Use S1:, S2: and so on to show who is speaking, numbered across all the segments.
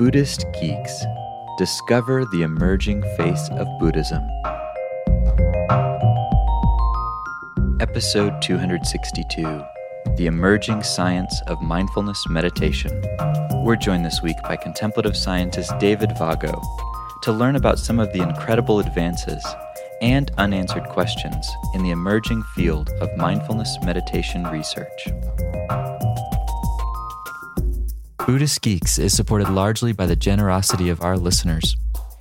S1: Buddhist Geeks Discover the Emerging Face of Buddhism. Episode 262 The Emerging Science of Mindfulness Meditation. We're joined this week by contemplative scientist David Vago to learn about some of the incredible advances and unanswered questions in the emerging field of mindfulness meditation research. Buddhist Geeks is supported largely by the generosity of our listeners.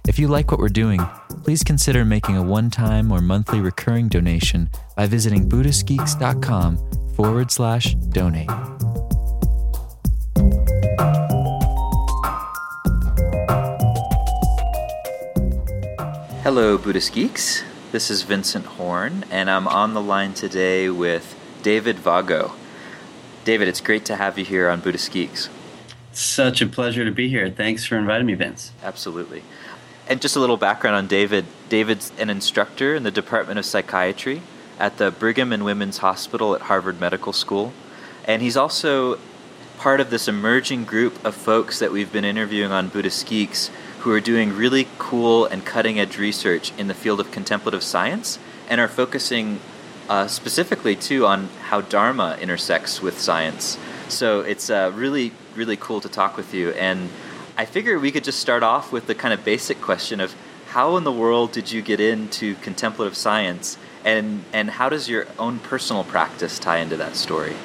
S1: If you like what we're doing, please consider making a one time or monthly recurring donation by visiting BuddhistGeeks.com forward slash donate. Hello, Buddhist Geeks. This is Vincent Horn, and I'm on the line today with David Vago. David, it's great to have you here on Buddhist Geeks.
S2: Such a pleasure to be here. Thanks for inviting me, Vince.
S1: Absolutely. And just a little background on David. David's an instructor in the Department of Psychiatry at the Brigham and Women's Hospital at Harvard Medical School. And he's also part of this emerging group of folks that we've been interviewing on Buddhist Geeks who are doing really cool and cutting edge research in the field of contemplative science and are focusing uh, specifically too on how Dharma intersects with science. So it's uh, really, really cool to talk with you. And I figure we could just start off with the kind of basic question of how in the world did you get into contemplative science and, and how does your own personal practice tie into that story?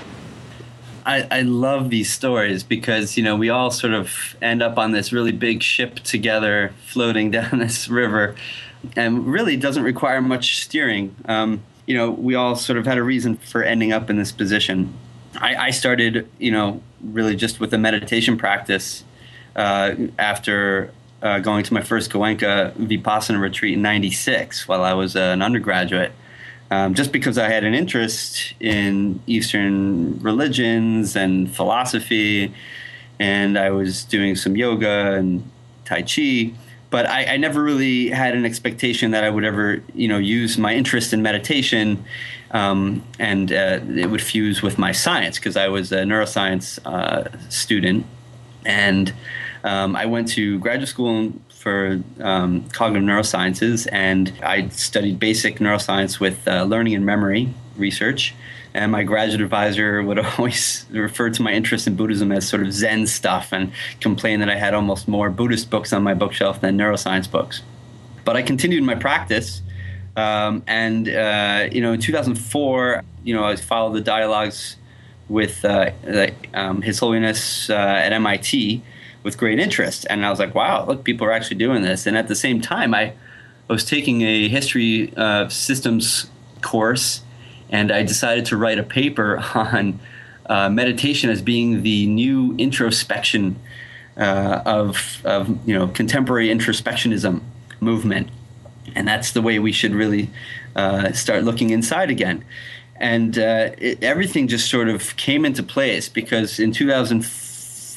S2: I, I love these stories because you know we all sort of end up on this really big ship together floating down this river and really doesn't require much steering um, you know we all sort of had a reason for ending up in this position I, I started you know really just with a meditation practice uh, after uh, going to my first Goenka Vipassana retreat in 96 while I was uh, an undergraduate um, just because I had an interest in Eastern religions and philosophy, and I was doing some yoga and Tai Chi. But I, I, never really had an expectation that I would ever, you know, use my interest in meditation um, and uh, it would fuse with my science because I was a neuroscience uh, student, and um, I went to graduate school for um, cognitive neurosciences, and I studied basic neuroscience with uh, learning and memory research. And my graduate advisor would always refer to my interest in Buddhism as sort of Zen stuff and complain that I had almost more Buddhist books on my bookshelf than neuroscience books. But I continued my practice. Um, and, uh, you know, in 2004, you know, I followed the dialogues with uh, um, His Holiness uh, at MIT with great interest. And I was like, wow, look, people are actually doing this. And at the same time, I, I was taking a history of systems course, and I decided to write a paper on uh, meditation as being the new introspection uh, of, of you know contemporary introspectionism movement, and that's the way we should really uh, start looking inside again. And uh, it, everything just sort of came into place because in 2004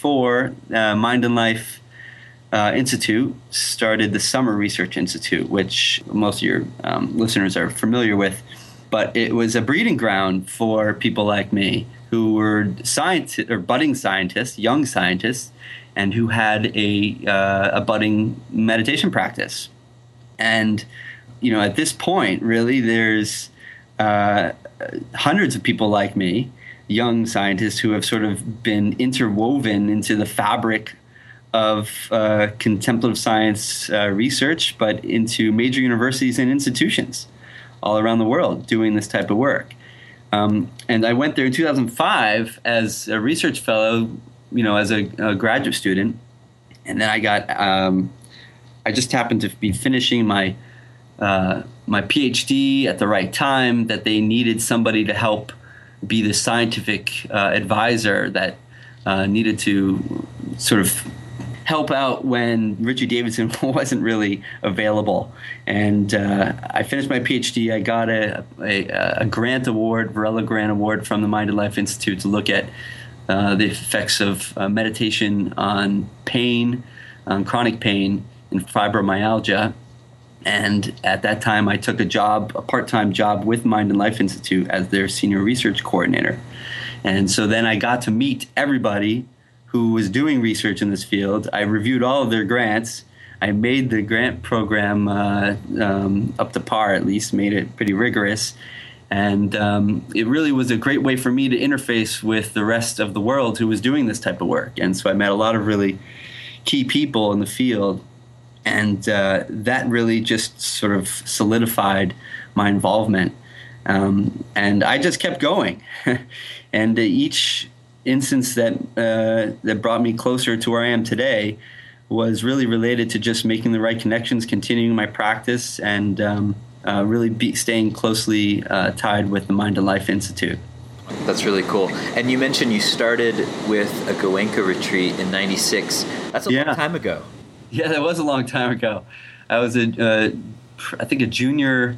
S2: 2004, uh, Mind and Life uh, Institute started the Summer Research Institute, which most of your um, listeners are familiar with. But it was a breeding ground for people like me who were scientists or budding scientists, young scientists, and who had a, uh, a budding meditation practice. And, you know, at this point, really, there's uh, hundreds of people like me young scientists who have sort of been interwoven into the fabric of uh, contemplative science uh, research, but into major universities and institutions all around the world doing this type of work. Um, and I went there in 2005 as a research fellow, you know, as a, a graduate student. And then I got, um, I just happened to be finishing my uh, my PhD at the right time. That they needed somebody to help be the scientific uh, advisor that uh, needed to sort of help out when Richie Davidson wasn't really available. And uh, I finished my PhD. I got a, a, a, grant award, Varela Grant Award from the Mind and Life Institute to look at uh, the effects of uh, meditation on pain, on chronic pain, and fibromyalgia. And at that time, I took a job, a part time job with Mind and Life Institute as their senior research coordinator. And so then I got to meet everybody who was doing research in this field. I reviewed all of their grants. I made the grant program uh, um, up to par, at least, made it pretty rigorous. And um, it really was a great way for me to interface with the rest of the world who was doing this type of work. And so I met a lot of really key people in the field. And uh, that really just sort of solidified my involvement. Um, and I just kept going. and each instance that, uh, that brought me closer to where I am today was really related to just making the right connections, continuing my practice, and um, uh, really be, staying closely uh, tied with the Mind and Life Institute.
S1: That's really cool. And you mentioned you started with a Goenka retreat in '96. That's a yeah. long time ago.
S2: Yeah, that was a long time ago. I was a, uh, I think, a junior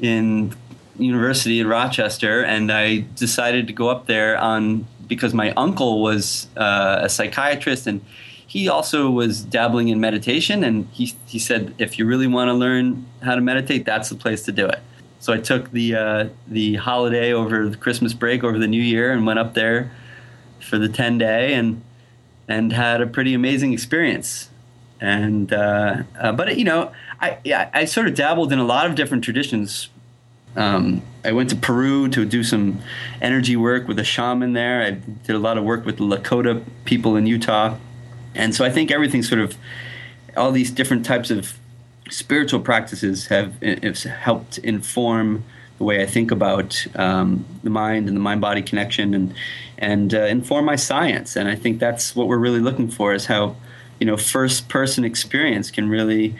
S2: in university in Rochester, and I decided to go up there on because my uncle was uh, a psychiatrist and he also was dabbling in meditation, and he he said if you really want to learn how to meditate, that's the place to do it. So I took the uh, the holiday over the Christmas break over the New Year and went up there for the ten day and and had a pretty amazing experience. And uh, uh, but you know I I sort of dabbled in a lot of different traditions. Um, I went to Peru to do some energy work with a shaman there. I did a lot of work with the Lakota people in Utah and so I think everything sort of, all these different types of spiritual practices have, have helped inform the way I think about um, the mind and the mind body connection and and uh, inform my science. And I think that's what we're really looking for is how you know first person experience can really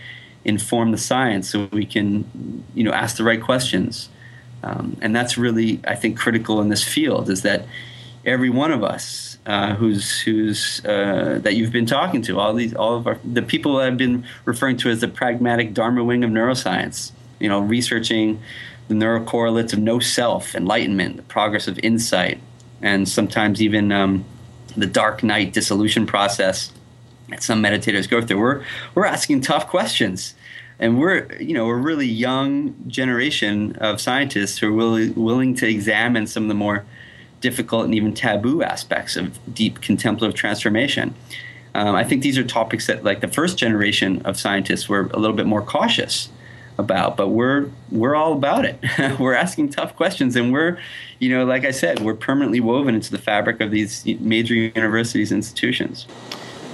S2: inform the science so we can you know ask the right questions. Um, and that's really I think critical in this field is that every one of us uh, who's who's uh, that you've been talking to. All these, all of our, the people I've been referring to as the pragmatic Dharma wing of neuroscience. You know, researching the neurocorrelates of no self, enlightenment, the progress of insight, and sometimes even um, the dark night dissolution process that some meditators go through. We're we're asking tough questions. And we're, you know, we're a really young generation of scientists who are willing, willing to examine some of the more difficult and even taboo aspects of deep contemplative transformation. Um, I think these are topics that, like the first generation of scientists, were a little bit more cautious about. But we're we're all about it. we're asking tough questions, and we're, you know, like I said, we're permanently woven into the fabric of these major universities institutions.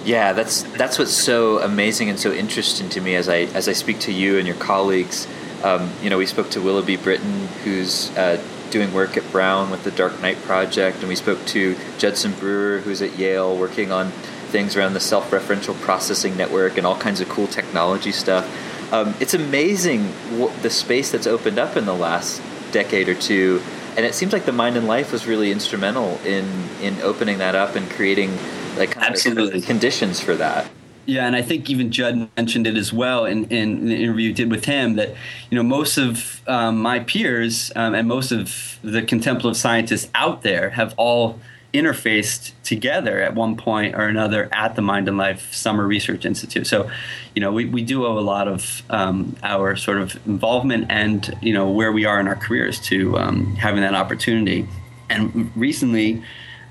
S1: Yeah, that's that's what's so amazing and so interesting to me as I as I speak to you and your colleagues. Um, you know, we spoke to Willoughby Britton, who's uh, doing work at Brown with the Dark Night Project, and we spoke to Judson Brewer, who's at Yale, working on things around the self-referential processing network and all kinds of cool technology stuff. Um, it's amazing what, the space that's opened up in the last decade or two, and it seems like the Mind and Life was really instrumental in in opening that up and creating like
S2: absolutely
S1: conditions for that.
S2: Yeah, and I think even Judd mentioned it as well in, in the interview you did with him that you know most of um, my peers um, and most of the contemplative scientists out there have all interfaced together at one point or another at the Mind and Life Summer Research Institute. So, you know, we, we do owe a lot of um, our sort of involvement and you know where we are in our careers to um, having that opportunity. And recently,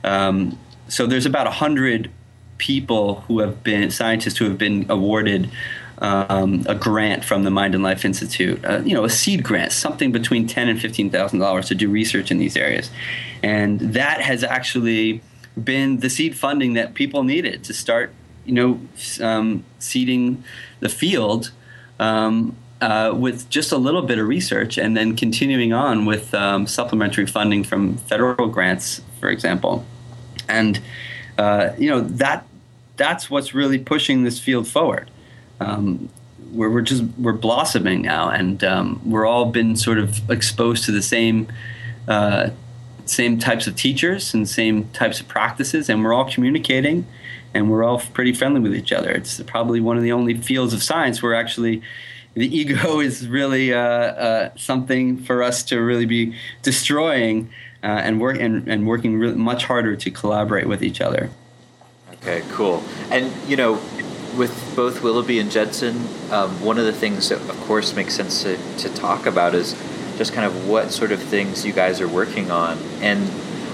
S2: um, so there's about a hundred people who have been scientists who have been awarded um, a grant from the Mind and Life Institute, uh, you know, a seed grant, something between ten and fifteen thousand dollars to do research in these areas, and that has actually been the seed funding that people needed to start, you know, um, seeding the field. Um, uh, with just a little bit of research and then continuing on with um, supplementary funding from federal grants, for example. And, uh, you know, that that's what's really pushing this field forward. Um, where we're just we're blossoming now, and um, we're all been sort of exposed to the same uh, same types of teachers and same types of practices, and we're all communicating, and we're all pretty friendly with each other. It's probably one of the only fields of science where actually the ego is really uh, uh, something for us to really be destroying uh, and work and, and working really much harder to collaborate with each other.
S1: Okay, cool. And you know, with both Willoughby and Judson, um, one of the things that, of course, makes sense to, to talk about is just kind of what sort of things you guys are working on. And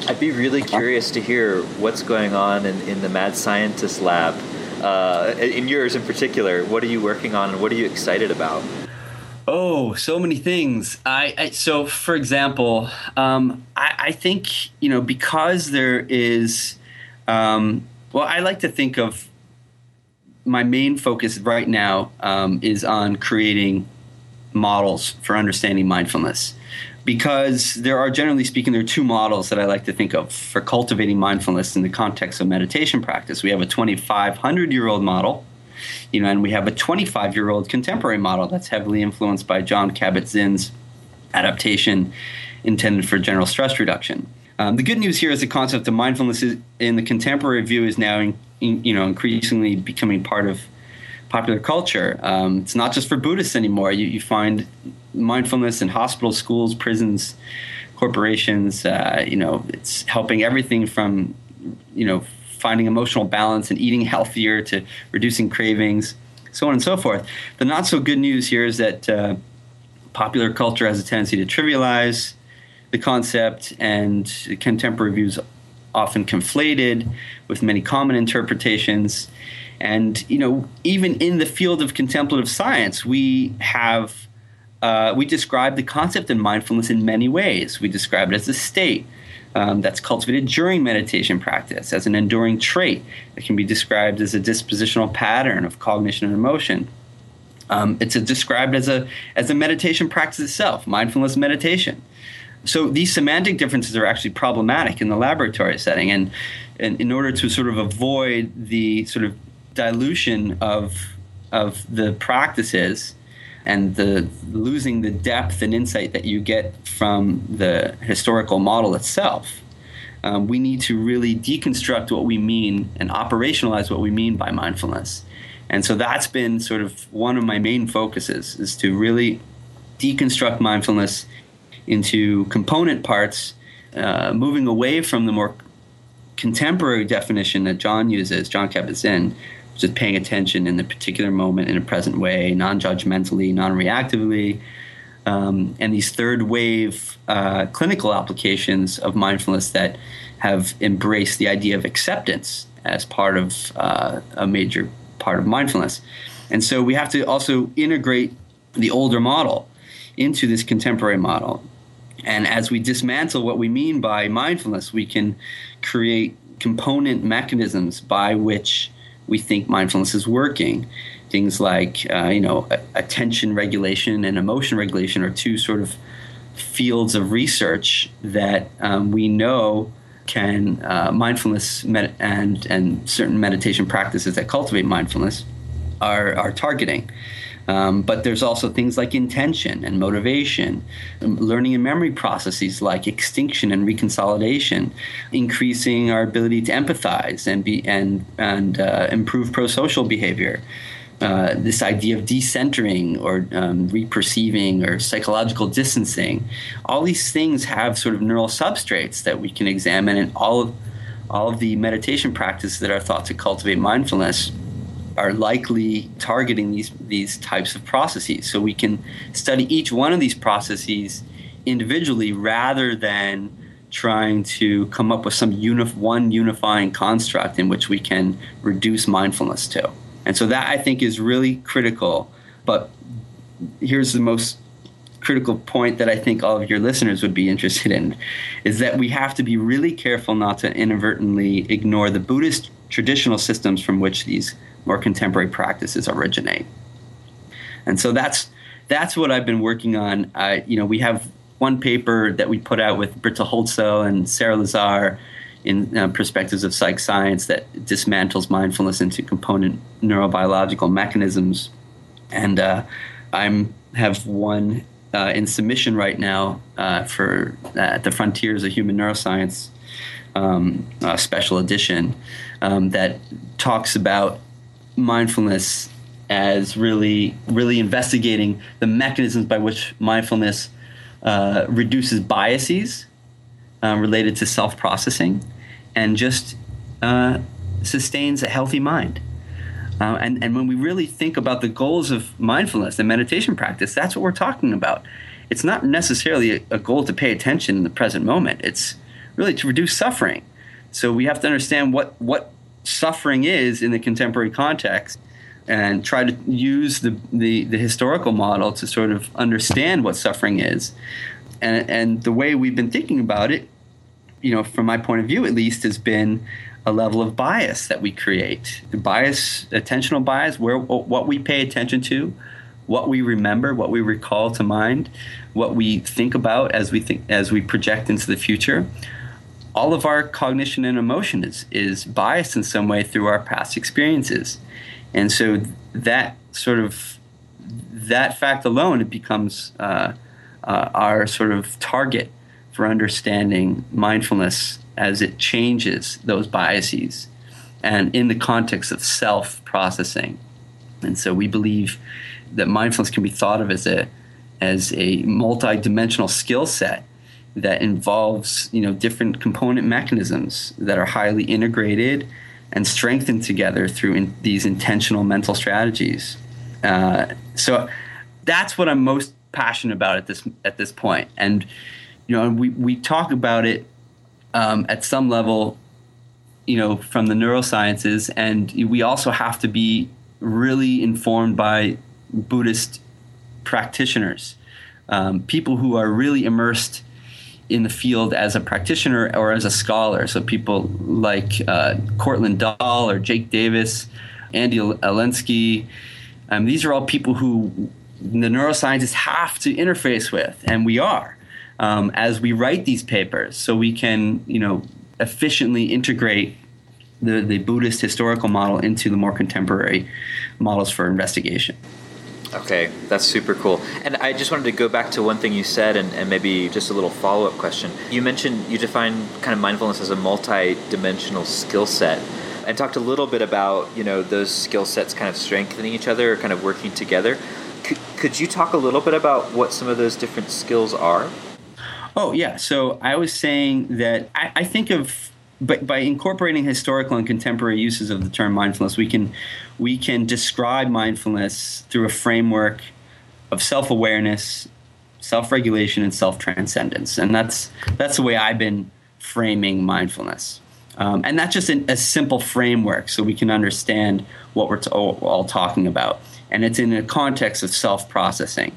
S1: I'd be really curious to hear what's going on in, in the Mad Scientist Lab. Uh, in yours in particular, what are you working on and what are you excited about?
S2: Oh, so many things. I, I so for example, um, I, I, think you know because there is, um, well, I like to think of my main focus right now um, is on creating models for understanding mindfulness because there are generally speaking there are two models that i like to think of for cultivating mindfulness in the context of meditation practice we have a 2500 year old model you know, and we have a 25 year old contemporary model that's heavily influenced by Jon Kabat-Zinn's adaptation intended for general stress reduction. Um, the good news here is the concept of mindfulness is, in the contemporary view is now, in, in, you know, increasingly becoming part of popular culture. Um, it's not just for Buddhists anymore. You, you, find mindfulness in hospitals, schools, prisons, corporations. Uh, you know, it's helping everything from, you know, finding emotional balance and eating healthier to reducing cravings, so on and so forth. The not so good news here is that uh, popular culture has a tendency to trivialize the concept, and contemporary views often conflated with many common interpretations. And you know, even in the field of contemplative science, we have uh, we describe the concept of mindfulness in many ways. We describe it as a state um, that's cultivated during meditation practice as an enduring trait that can be described as a dispositional pattern of cognition and emotion. Um, it's described as a as a meditation practice itself, mindfulness meditation. So these semantic differences are actually problematic in the laboratory setting, and, and in order to sort of avoid the sort of dilution of of the practices and the losing the depth and insight that you get from the historical model itself. Um, we need to really deconstruct what we mean and operationalize what we mean by mindfulness. And so that's been sort of one of my main focuses is to really deconstruct mindfulness into component parts, uh, moving away from the more contemporary definition that Jon uses, Jon Kabat-Zinn, just paying attention in the particular moment in a present way, non judgmentally, non reactively. Um, and these third wave uh, clinical applications of mindfulness that have embraced the idea of acceptance as part of uh, a major part of mindfulness. And so we have to also integrate the older model into this contemporary model. And as we dismantle what we mean by mindfulness, we can create component mechanisms by which we think mindfulness is working. Things like, uh, you know, attention regulation and emotion regulation are two sort of fields of research that um, we know can uh, mindfulness med- and and certain meditation practices that cultivate mindfulness are are targeting. Um, but there's also things like intention and motivation, um, learning and memory processes like extinction and reconsolidation, increasing our ability to empathize and be and and uh, improve pro-social behavior. Uh, this idea of decentering or um, reperceiving or psychological distancing, all these things have sort of neural substrates that we can examine, and all of all of the meditation practices that are thought to cultivate mindfulness are likely targeting these these types of processes. So we can study each one of these processes individually rather than trying to come up with some uni- one unifying construct in which we can reduce mindfulness to. And so that I think is really critical. But here's the most critical point that I think all of your listeners would be interested in is that we have to be really careful not to inadvertently ignore the Buddhist traditional systems from which these more contemporary practices originate. And so that's that's what I've been working on. Uh, you know, we have one paper that we put out with Britta Hölzel and Sarah Lazar in uh, Perspectives of Psych Science that dismantles mindfulness into component neurobiological mechanisms. And uh, I'm have one uh, in submission right now uh, for uh, the Frontiers of Human Neuroscience um, special edition um, that talks about mindfulness as really really investigating the mechanisms by which mindfulness uh, reduces biases uh, related to self-processing and just uh, sustains a healthy mind. Uh, and, and when we really think about the goals of mindfulness and meditation practice that's what we're talking about. It's not necessarily a, a goal to pay attention in the present moment. It's really to reduce suffering. So we have to understand what what suffering is in the contemporary context and try to use the, the, the historical model to sort of understand what suffering is. And, and the way we've been thinking about it, you know, from my point of view at least, has been a level of bias that we create. The bias, attentional bias, where what we pay attention to, what we remember, what we recall to mind, what we think about as we think as we project into the future. All of our cognition and emotion is, is biased in some way through our past experiences. And so that sort of that fact alone it becomes uh, uh, our sort of target for understanding mindfulness as it changes those biases and in the context of self processing. And so we believe that mindfulness can be thought of as a as a multi-dimensional skill set that involves you know different component mechanisms that are highly integrated and strengthened together through in these intentional mental strategies. Uh, so that's what I'm most passionate about at this at this point. And you know, we we talk about it um, at some level, you know, from the neurosciences, and we also have to be really informed by Buddhist practitioners, um, people who are really immersed in the field as a practitioner or as a scholar. So people like uh, Cortland Dahl or Jake Davis, Andy Olendzki. Um, these are all people who the neuroscientists have to interface with, and we are um, as we write these papers, so we can, you know, efficiently integrate the, the Buddhist historical model into the more contemporary models for investigation.
S1: Okay, that's super cool. And I just wanted to go back to one thing you said and, and maybe just a little follow up question. You mentioned you define kind of mindfulness as a multi dimensional skill set and talked a little bit about, you know, those skill sets kind of strengthening each other or kind of working together. Could, could you talk a little bit about what some of those different skills are?
S2: Oh, yeah. So I was saying that I, I think of but by incorporating historical and contemporary uses of the term mindfulness, we can we can describe mindfulness through a framework of self-awareness, self-regulation, and self-transcendence, and that's that's the way I've been framing mindfulness. Um, and that's just an, a simple framework so we can understand what we're all, all talking about. And it's in a context of self processing.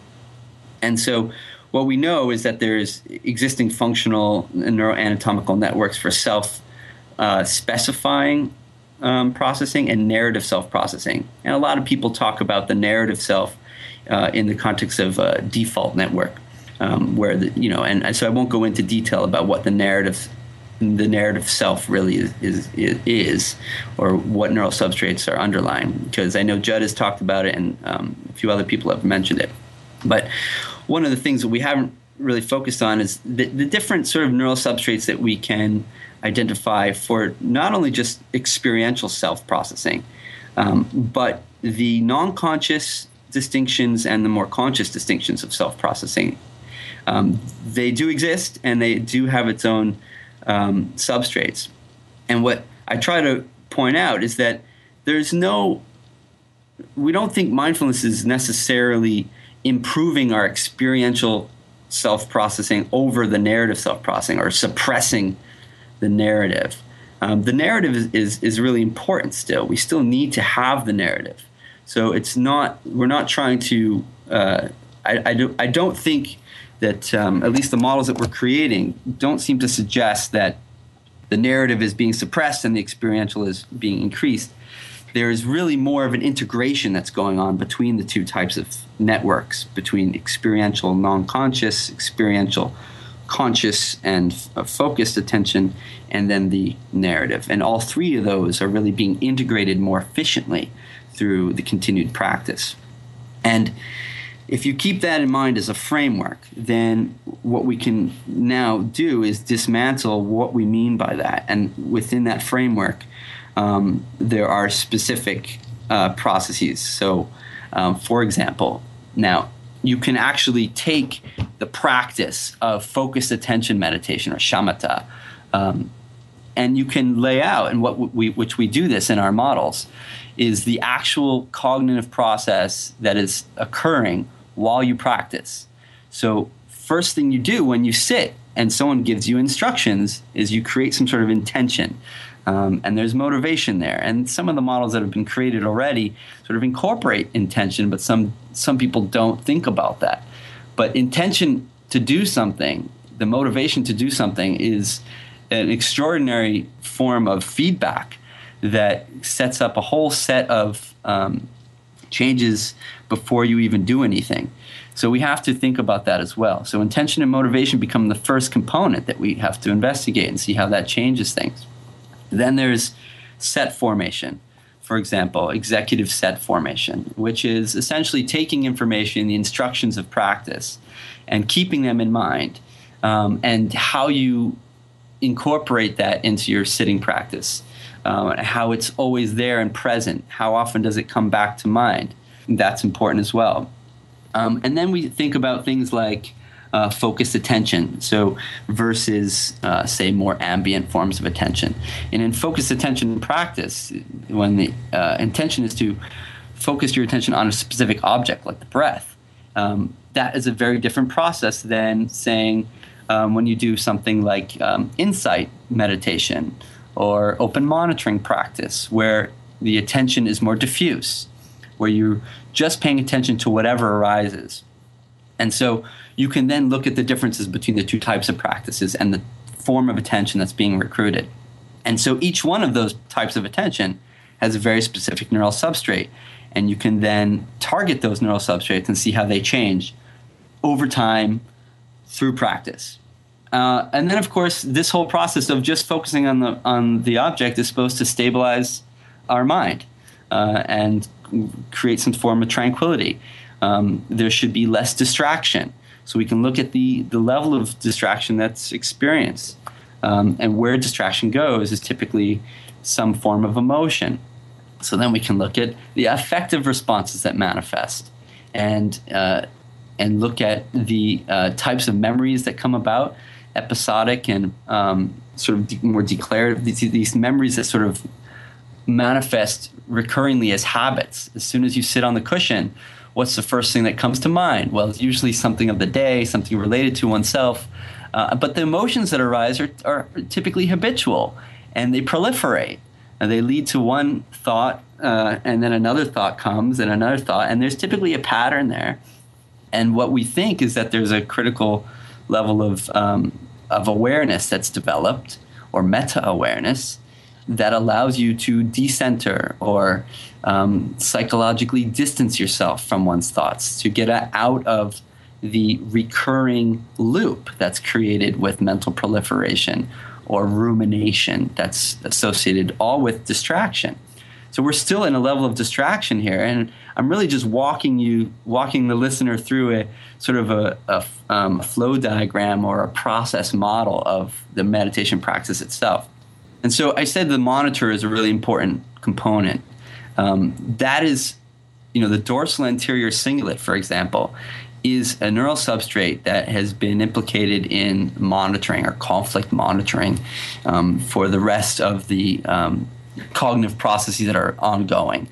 S2: And so, what we know is that there's existing functional neuroanatomical networks for self uh, specifying um, processing and narrative self processing. And a lot of people talk about the narrative self uh, in the context of a default network, um, where the, you know, and, so I won't go into detail about what the narrative the narrative self really is, is, is or what neural substrates are underlying because I know Judd has talked about it and um, a few other people have mentioned it. But one of the things that we haven't really focused on is the, the different sort of neural substrates that we can identify for not only just experiential self processing, um, but the non conscious distinctions and the more conscious distinctions of self processing. Um, they do exist and they do have its own um, substrates. And what I try to point out is that there's no, we don't think mindfulness is necessarily improving our experiential self processing over the narrative self processing or suppressing the narrative. Um, the narrative is, is, is really important still. We still need to have the narrative. So it's not, we're not trying to, uh, I, I, do, I don't think that um, at least the models that we're creating don't seem to suggest that the narrative is being suppressed and the experiential is being increased. There is really more of an integration that's going on between the two types of networks, between experiential non conscious, experiential conscious and focused attention, and then the narrative. And all three of those are really being integrated more efficiently through the continued practice. And if you keep that in mind as a framework, then what we can now do is dismantle what we mean by that. And within that framework, um, there are specific uh, processes. So, um, for example, now you can actually take the practice of focused attention meditation or shamatha, um, and you can lay out, and what we, which we do this in our models, is the actual cognitive process that is occurring while you practice. So, first thing you do when you sit and someone gives you instructions is you create some sort of intention. Um, and there's motivation there. And some of the models that have been created already sort of incorporate intention, but some some people don't think about that. But intention to do something, the motivation to do something, is an extraordinary form of feedback that sets up a whole set of um, changes before you even do anything. So we have to think about that as well. So intention and motivation become the first component that we have to investigate and see how that changes things. Then there's set formation. For example, executive set formation, which is essentially taking information, the instructions of practice, and keeping them in mind, um, and how you incorporate that into your sitting practice. Um, how it's always there and present. How often does it come back to mind? That's important as well. Um, and then we think about things like uh, focused attention, so versus uh, say more ambient forms of attention. And in focused attention practice, when the uh, intention is to focus your attention on a specific object, like the breath, um, that is a very different process than saying um, when you do something like um, insight meditation or open monitoring practice, where the attention is more diffuse, where you're just paying attention to whatever arises. And so you can then look at the differences between the two types of practices and the form of attention that's being recruited. And so each one of those types of attention has a very specific neural substrate. And you can then target those neural substrates and see how they change over time through practice. Uh, and then, of course, this whole process of just focusing on the on the object is supposed to stabilize our mind uh, and create some form of tranquility. Um, there should be less distraction, so we can look at the the level of distraction that's experienced, um, and where distraction goes is typically some form of emotion. So then we can look at the affective responses that manifest, and uh, and look at the uh, types of memories that come about episodic and um, sort of de- more declarative, these, these memories that sort of manifest recurringly as habits. As soon as you sit on the cushion, what's the first thing that comes to mind? Well, it's usually something of the day, something related to oneself. Uh, but the emotions that arise are, are typically habitual and they proliferate. And they lead to one thought, uh, and then another thought comes, and another thought, and there's typically a pattern there. And what we think is that there's a critical level of, um, of awareness that's developed or meta awareness that allows you to decenter or um, psychologically distance yourself from one's thoughts, to get out of the recurring loop that's created with mental proliferation or rumination that's associated all with distraction. So we're still in a level of distraction here, and I'm really just walking you, walking the listener through a sort of a, a um, flow diagram or a process model of the meditation practice itself. And so I said the monitor is a really important component. Um, that is, you know, the dorsal anterior cingulate, for example, is a neural substrate that has been implicated in monitoring or conflict monitoring um, for the rest of the um, cognitive processes that are ongoing.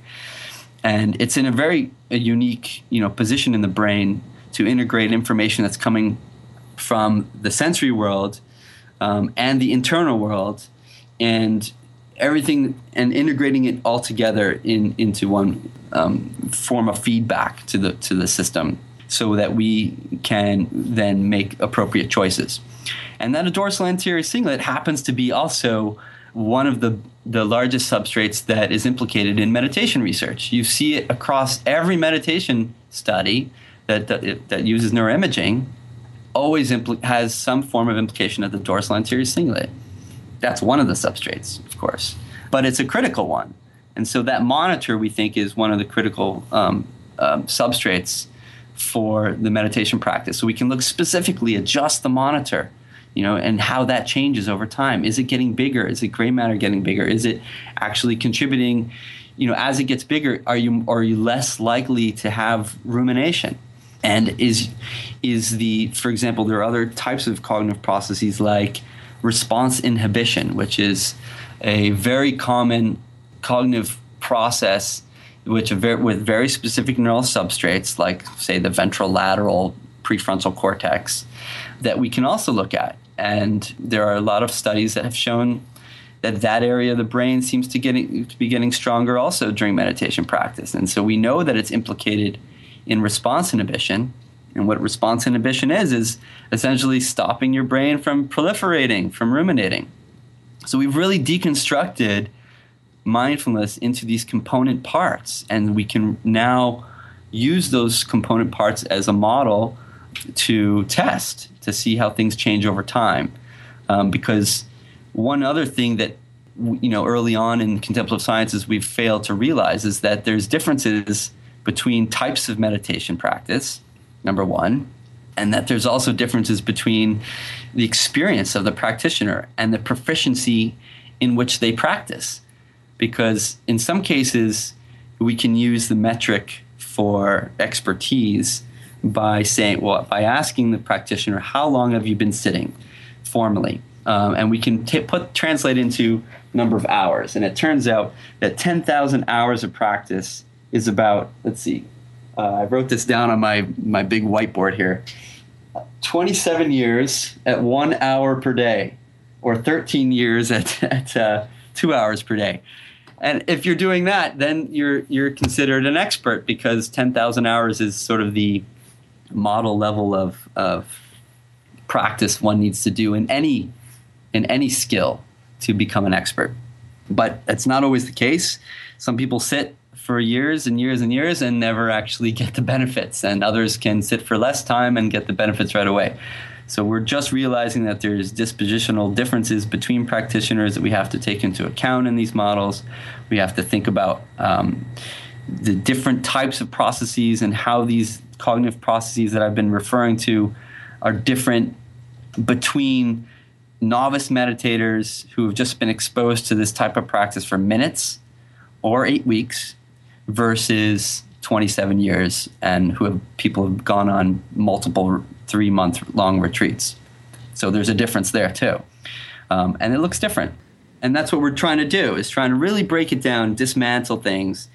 S2: And it's in a very a unique, you know, position in the brain to integrate information that's coming from the sensory world um, and the internal world, and everything, and integrating it all together in into one um, form of feedback to the to the system, so that we can then make appropriate choices. And that a dorsal anterior cingulate happens to be also one of the the largest substrates that is implicated in meditation research. You see it across every meditation study that that, that uses neuroimaging. Always impl- has some form of implication of the dorsal anterior cingulate. That's one of the substrates, course, but it's a critical one. And so that monitor, we think, is one of the critical um, um, substrates for the meditation practice. So we can look specifically at just the monitor you know, and how that changes over time. Is it getting bigger? Is it gray matter getting bigger? Is it actually contributing? You know, as it gets bigger, are you are you less likely to have rumination? And is is the, for example, there are other types of cognitive processes like response inhibition, which is a very common cognitive process which with very specific neural substrates, like say the ventrolateral prefrontal cortex, that we can also look at And there are a lot of studies that have shown that that area of the brain seems to, getting, to be getting stronger also during meditation practice. And so we know that it's implicated in response inhibition. And what response inhibition is, is essentially stopping your brain from proliferating, from ruminating. So we've really deconstructed mindfulness into these component parts, and we can now use those component parts as a model to test to see how things change over time. Um, because one other thing that you know early on in contemplative sciences we've failed to realize is that there's differences between types of meditation practice number one and that there's also differences between the experience of the practitioner and the proficiency in which they practice because in some cases we can use the metric for expertise by saying well by asking the practitioner how long have you been sitting formally um, and we can t- put translate into number of hours. And it turns out that 10,000 hours of practice is about, let's see, uh, I wrote this down on my, my big whiteboard here 27 years at one hour per day, or 13 years at, at uh, two hours per day. And if you're doing that, then you're, you're considered an expert because 10,000 hours is sort of the model level of, of practice one needs to do in any in any skill to become an expert. But that's not always the case. Some people sit for years and years and years and never actually get the benefits, and others can sit for less time and get the benefits right away. So we're just realizing that there's dispositional differences between practitioners that we have to take into account in these models. We have to think about um, the different types of processes and how these cognitive processes that I've been referring to are different between novice meditators who have just been exposed to this type of practice for minutes or eight weeks versus 27 years and who have people have gone on multiple three month long retreats. So there's a difference there too. Um, and it looks different. And that's what we're trying to do is trying to really break it down dismantle things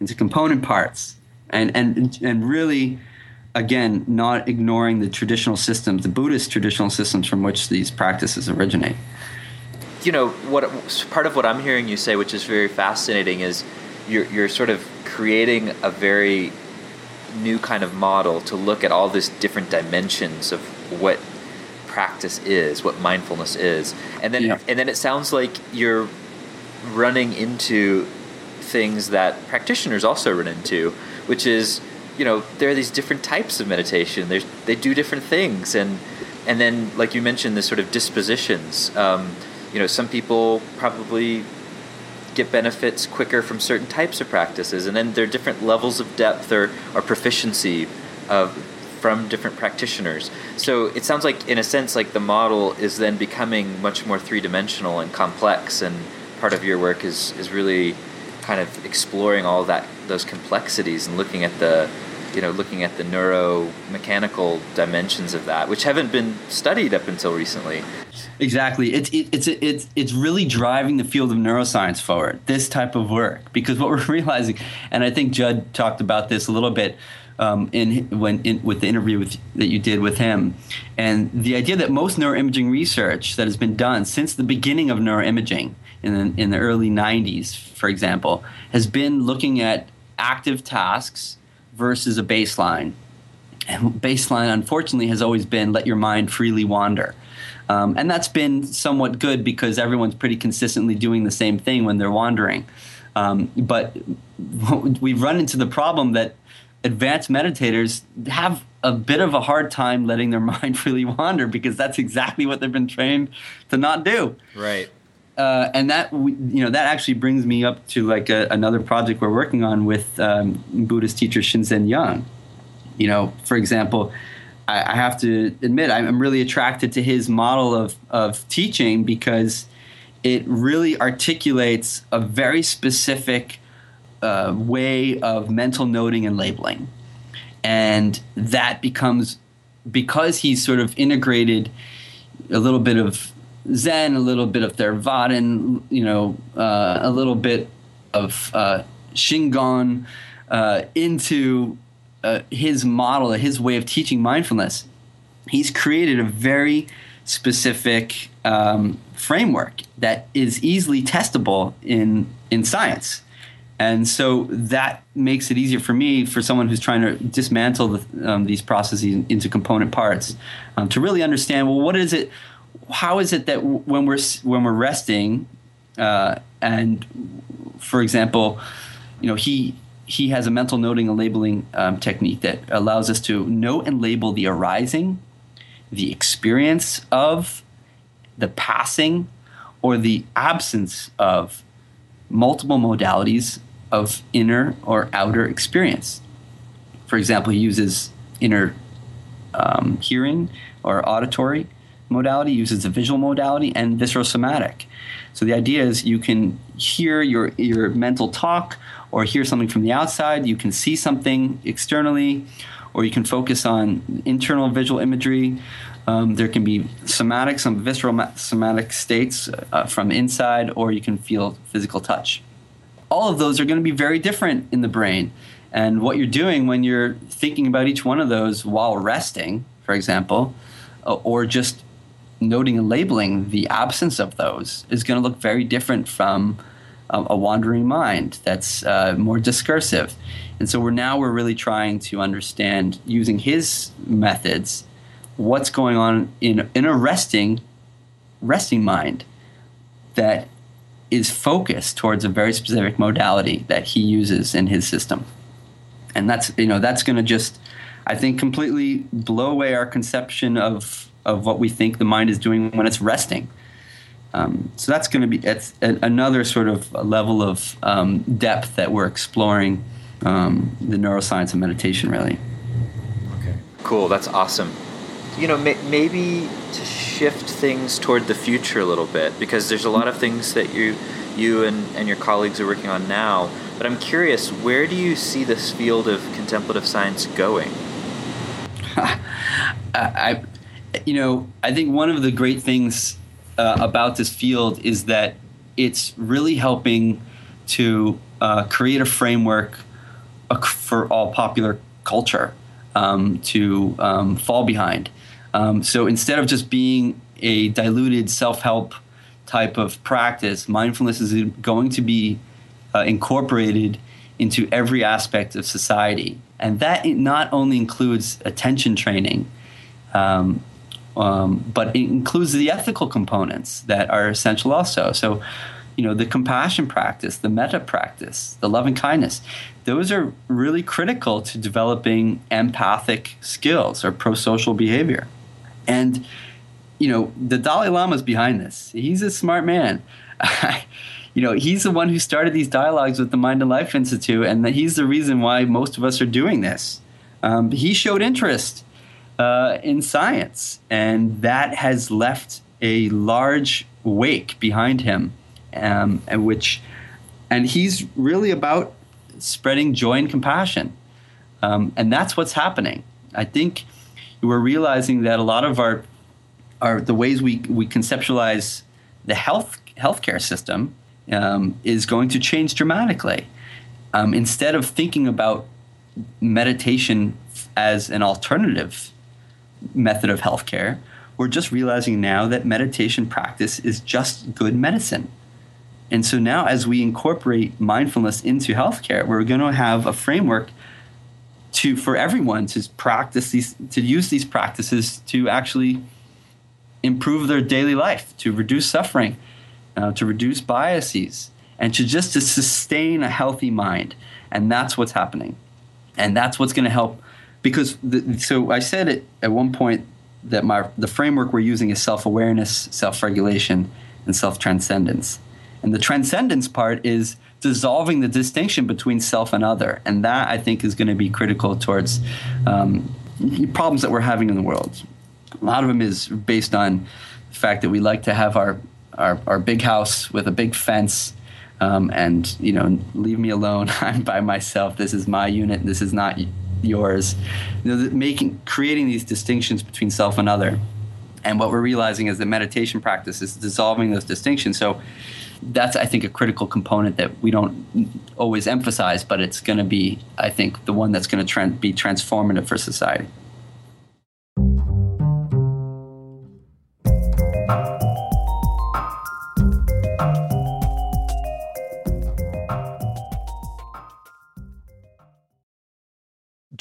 S2: into component parts and and and really again, not ignoring the traditional systems, the Buddhist traditional systems from which these practices originate.
S1: You know, what part of what I'm hearing you say, which is very fascinating, is you're, you're sort of creating a very new kind of model to look at all these different dimensions of what practice is, what mindfulness is, and then yeah. and then it sounds like you're running into things that practitioners also run into, which is you know there are these different types of meditation. There's they do different things, and and then like you mentioned, the sort of dispositions. Um, you know, some people probably get benefits quicker from certain types of practices, and then there are different levels of depth or, or proficiency of from different practitioners. So it sounds like, in a sense, like the model is then becoming much more three dimensional and complex, and part of your work is is really kind of exploring all that those complexities and looking at the you know looking at the neuromechanical dimensions of that which haven't been studied up until recently.
S2: Exactly. It's it, it's it's it's really driving the field of neuroscience forward this type of work because what we're realizing and i think judd talked about this a little bit um, in when in, with the interview with, that you did with him, and the idea that most neuroimaging research that has been done since the beginning of neuroimaging in the, in the early 90s, for example, has been looking at active tasks versus a baseline. And baseline, unfortunately, has always been let your mind freely wander. Um, and that's been somewhat good because everyone's pretty consistently doing the same thing when they're wandering. Um, but we've run into the problem that advanced meditators have a bit of a hard time letting their mind freely wander because that's exactly what they've been trained to not do.
S1: Right
S2: uh, and that you know that actually brings me up to like a, another project we're working on with um, Buddhist teacher Shinzen Young. You know, for example, I, I, have to admit I'm really attracted to his model of of teaching because it really articulates a very specific uh, way of mental noting and labeling, and that becomes because he's sort of integrated a little bit of Zen, a little bit of Theravadan, you know, uh, a little bit of uh, Shingon uh, into uh, his model, his way of teaching mindfulness. He's created a very specific um, framework that is easily testable in in science. And so that makes it easier for me, for someone who's trying to dismantle the, um, these processes into component parts, um, to really understand well, what is it? How is it that when we're when we're resting, uh, and for example, you know, he he has a mental noting and labeling um, technique that allows us to note and label the arising, the experience of, the passing, or the absence of multiple modalities of inner or outer experience. For example, he uses inner um, hearing or auditory modality, uses the visual modality, and viscerosomatic. So the idea is you can hear your, your mental talk or hear something from the outside, you can see something externally, or you can focus on internal visual imagery. Um, there can be somatic, some visceral somatic states uh, from inside, or you can feel physical touch. All of those are going to be very different in the brain. And what you're doing when you're thinking about each one of those while resting, for example, uh, or just noting and labeling the absence of those, is going to look very different from a, a wandering mind that's uh, more discursive. And so we're now we're really trying to understand using his methods what's going on in in a resting resting mind that is focused towards a very specific modality that he uses in his system. And that's you know that's going to just I think completely blow away our conception of of what we think the mind is doing when it's resting. Um, so that's going to be it's another sort of level of um, depth that we're exploring um, the neuroscience of meditation, really.
S1: Okay. Cool. That's awesome. You know, may- maybe to shift things toward the future a little bit, because there's a lot of things that you, you and, and your colleagues are working on now. But I'm curious, where do you see this field of contemplative science going?
S2: I, you know, I think one of the great things uh, about this field is that it's really helping to uh, create a framework for all popular culture um, to um, fall behind. Um, so instead of just being a diluted self help type of practice, mindfulness is going to be uh, incorporated into every aspect of society. And that not only includes attention training, um, um, but it includes the ethical components that are essential also. So, you know, the compassion practice, the metta practice, the loving kindness, those are really critical to developing empathic skills or pro social behavior. And, you know, the Dalai Lama is behind this. He's a smart man. you know, he's the one who started these dialogues with the Mind and Life Institute, and he's the reason why most of us are doing this. Um, he showed interest uh, in science, and that has left a large wake behind him, um, and which, and he's really about spreading joy and compassion, um, and that's what's happening. I think we're realizing that a lot of our, our the ways we we conceptualize the health healthcare system um, is going to change dramatically. Um, instead of thinking about meditation as an alternative method of healthcare, we're just realizing now that meditation practice is just good medicine. And so now, as we incorporate mindfulness into healthcare, we're going to have a framework to for everyone to practice these, to use these practices to actually improve their daily life, to reduce suffering, uh, to reduce biases, and to just to sustain a healthy mind. And that's what's happening, and that's what's going to help because the, so I said it at one point that my the framework we're using is self-awareness, self-regulation, and self-transcendence. And the transcendence part is dissolving the distinction between self and other, and that I think is going to be critical towards um, problems that we're having in the world. A lot of them is based on the fact that we like to have our our, our big house with a big fence. Um, and you know, leave me alone. I'm by myself. This is my unit. This is not yours. You know, making creating these distinctions between self and other. And what we're realizing is that meditation practice is dissolving those distinctions. So that's I think a critical component that we don't always emphasize, but it's going to be I think the one that's going to be transformative for society.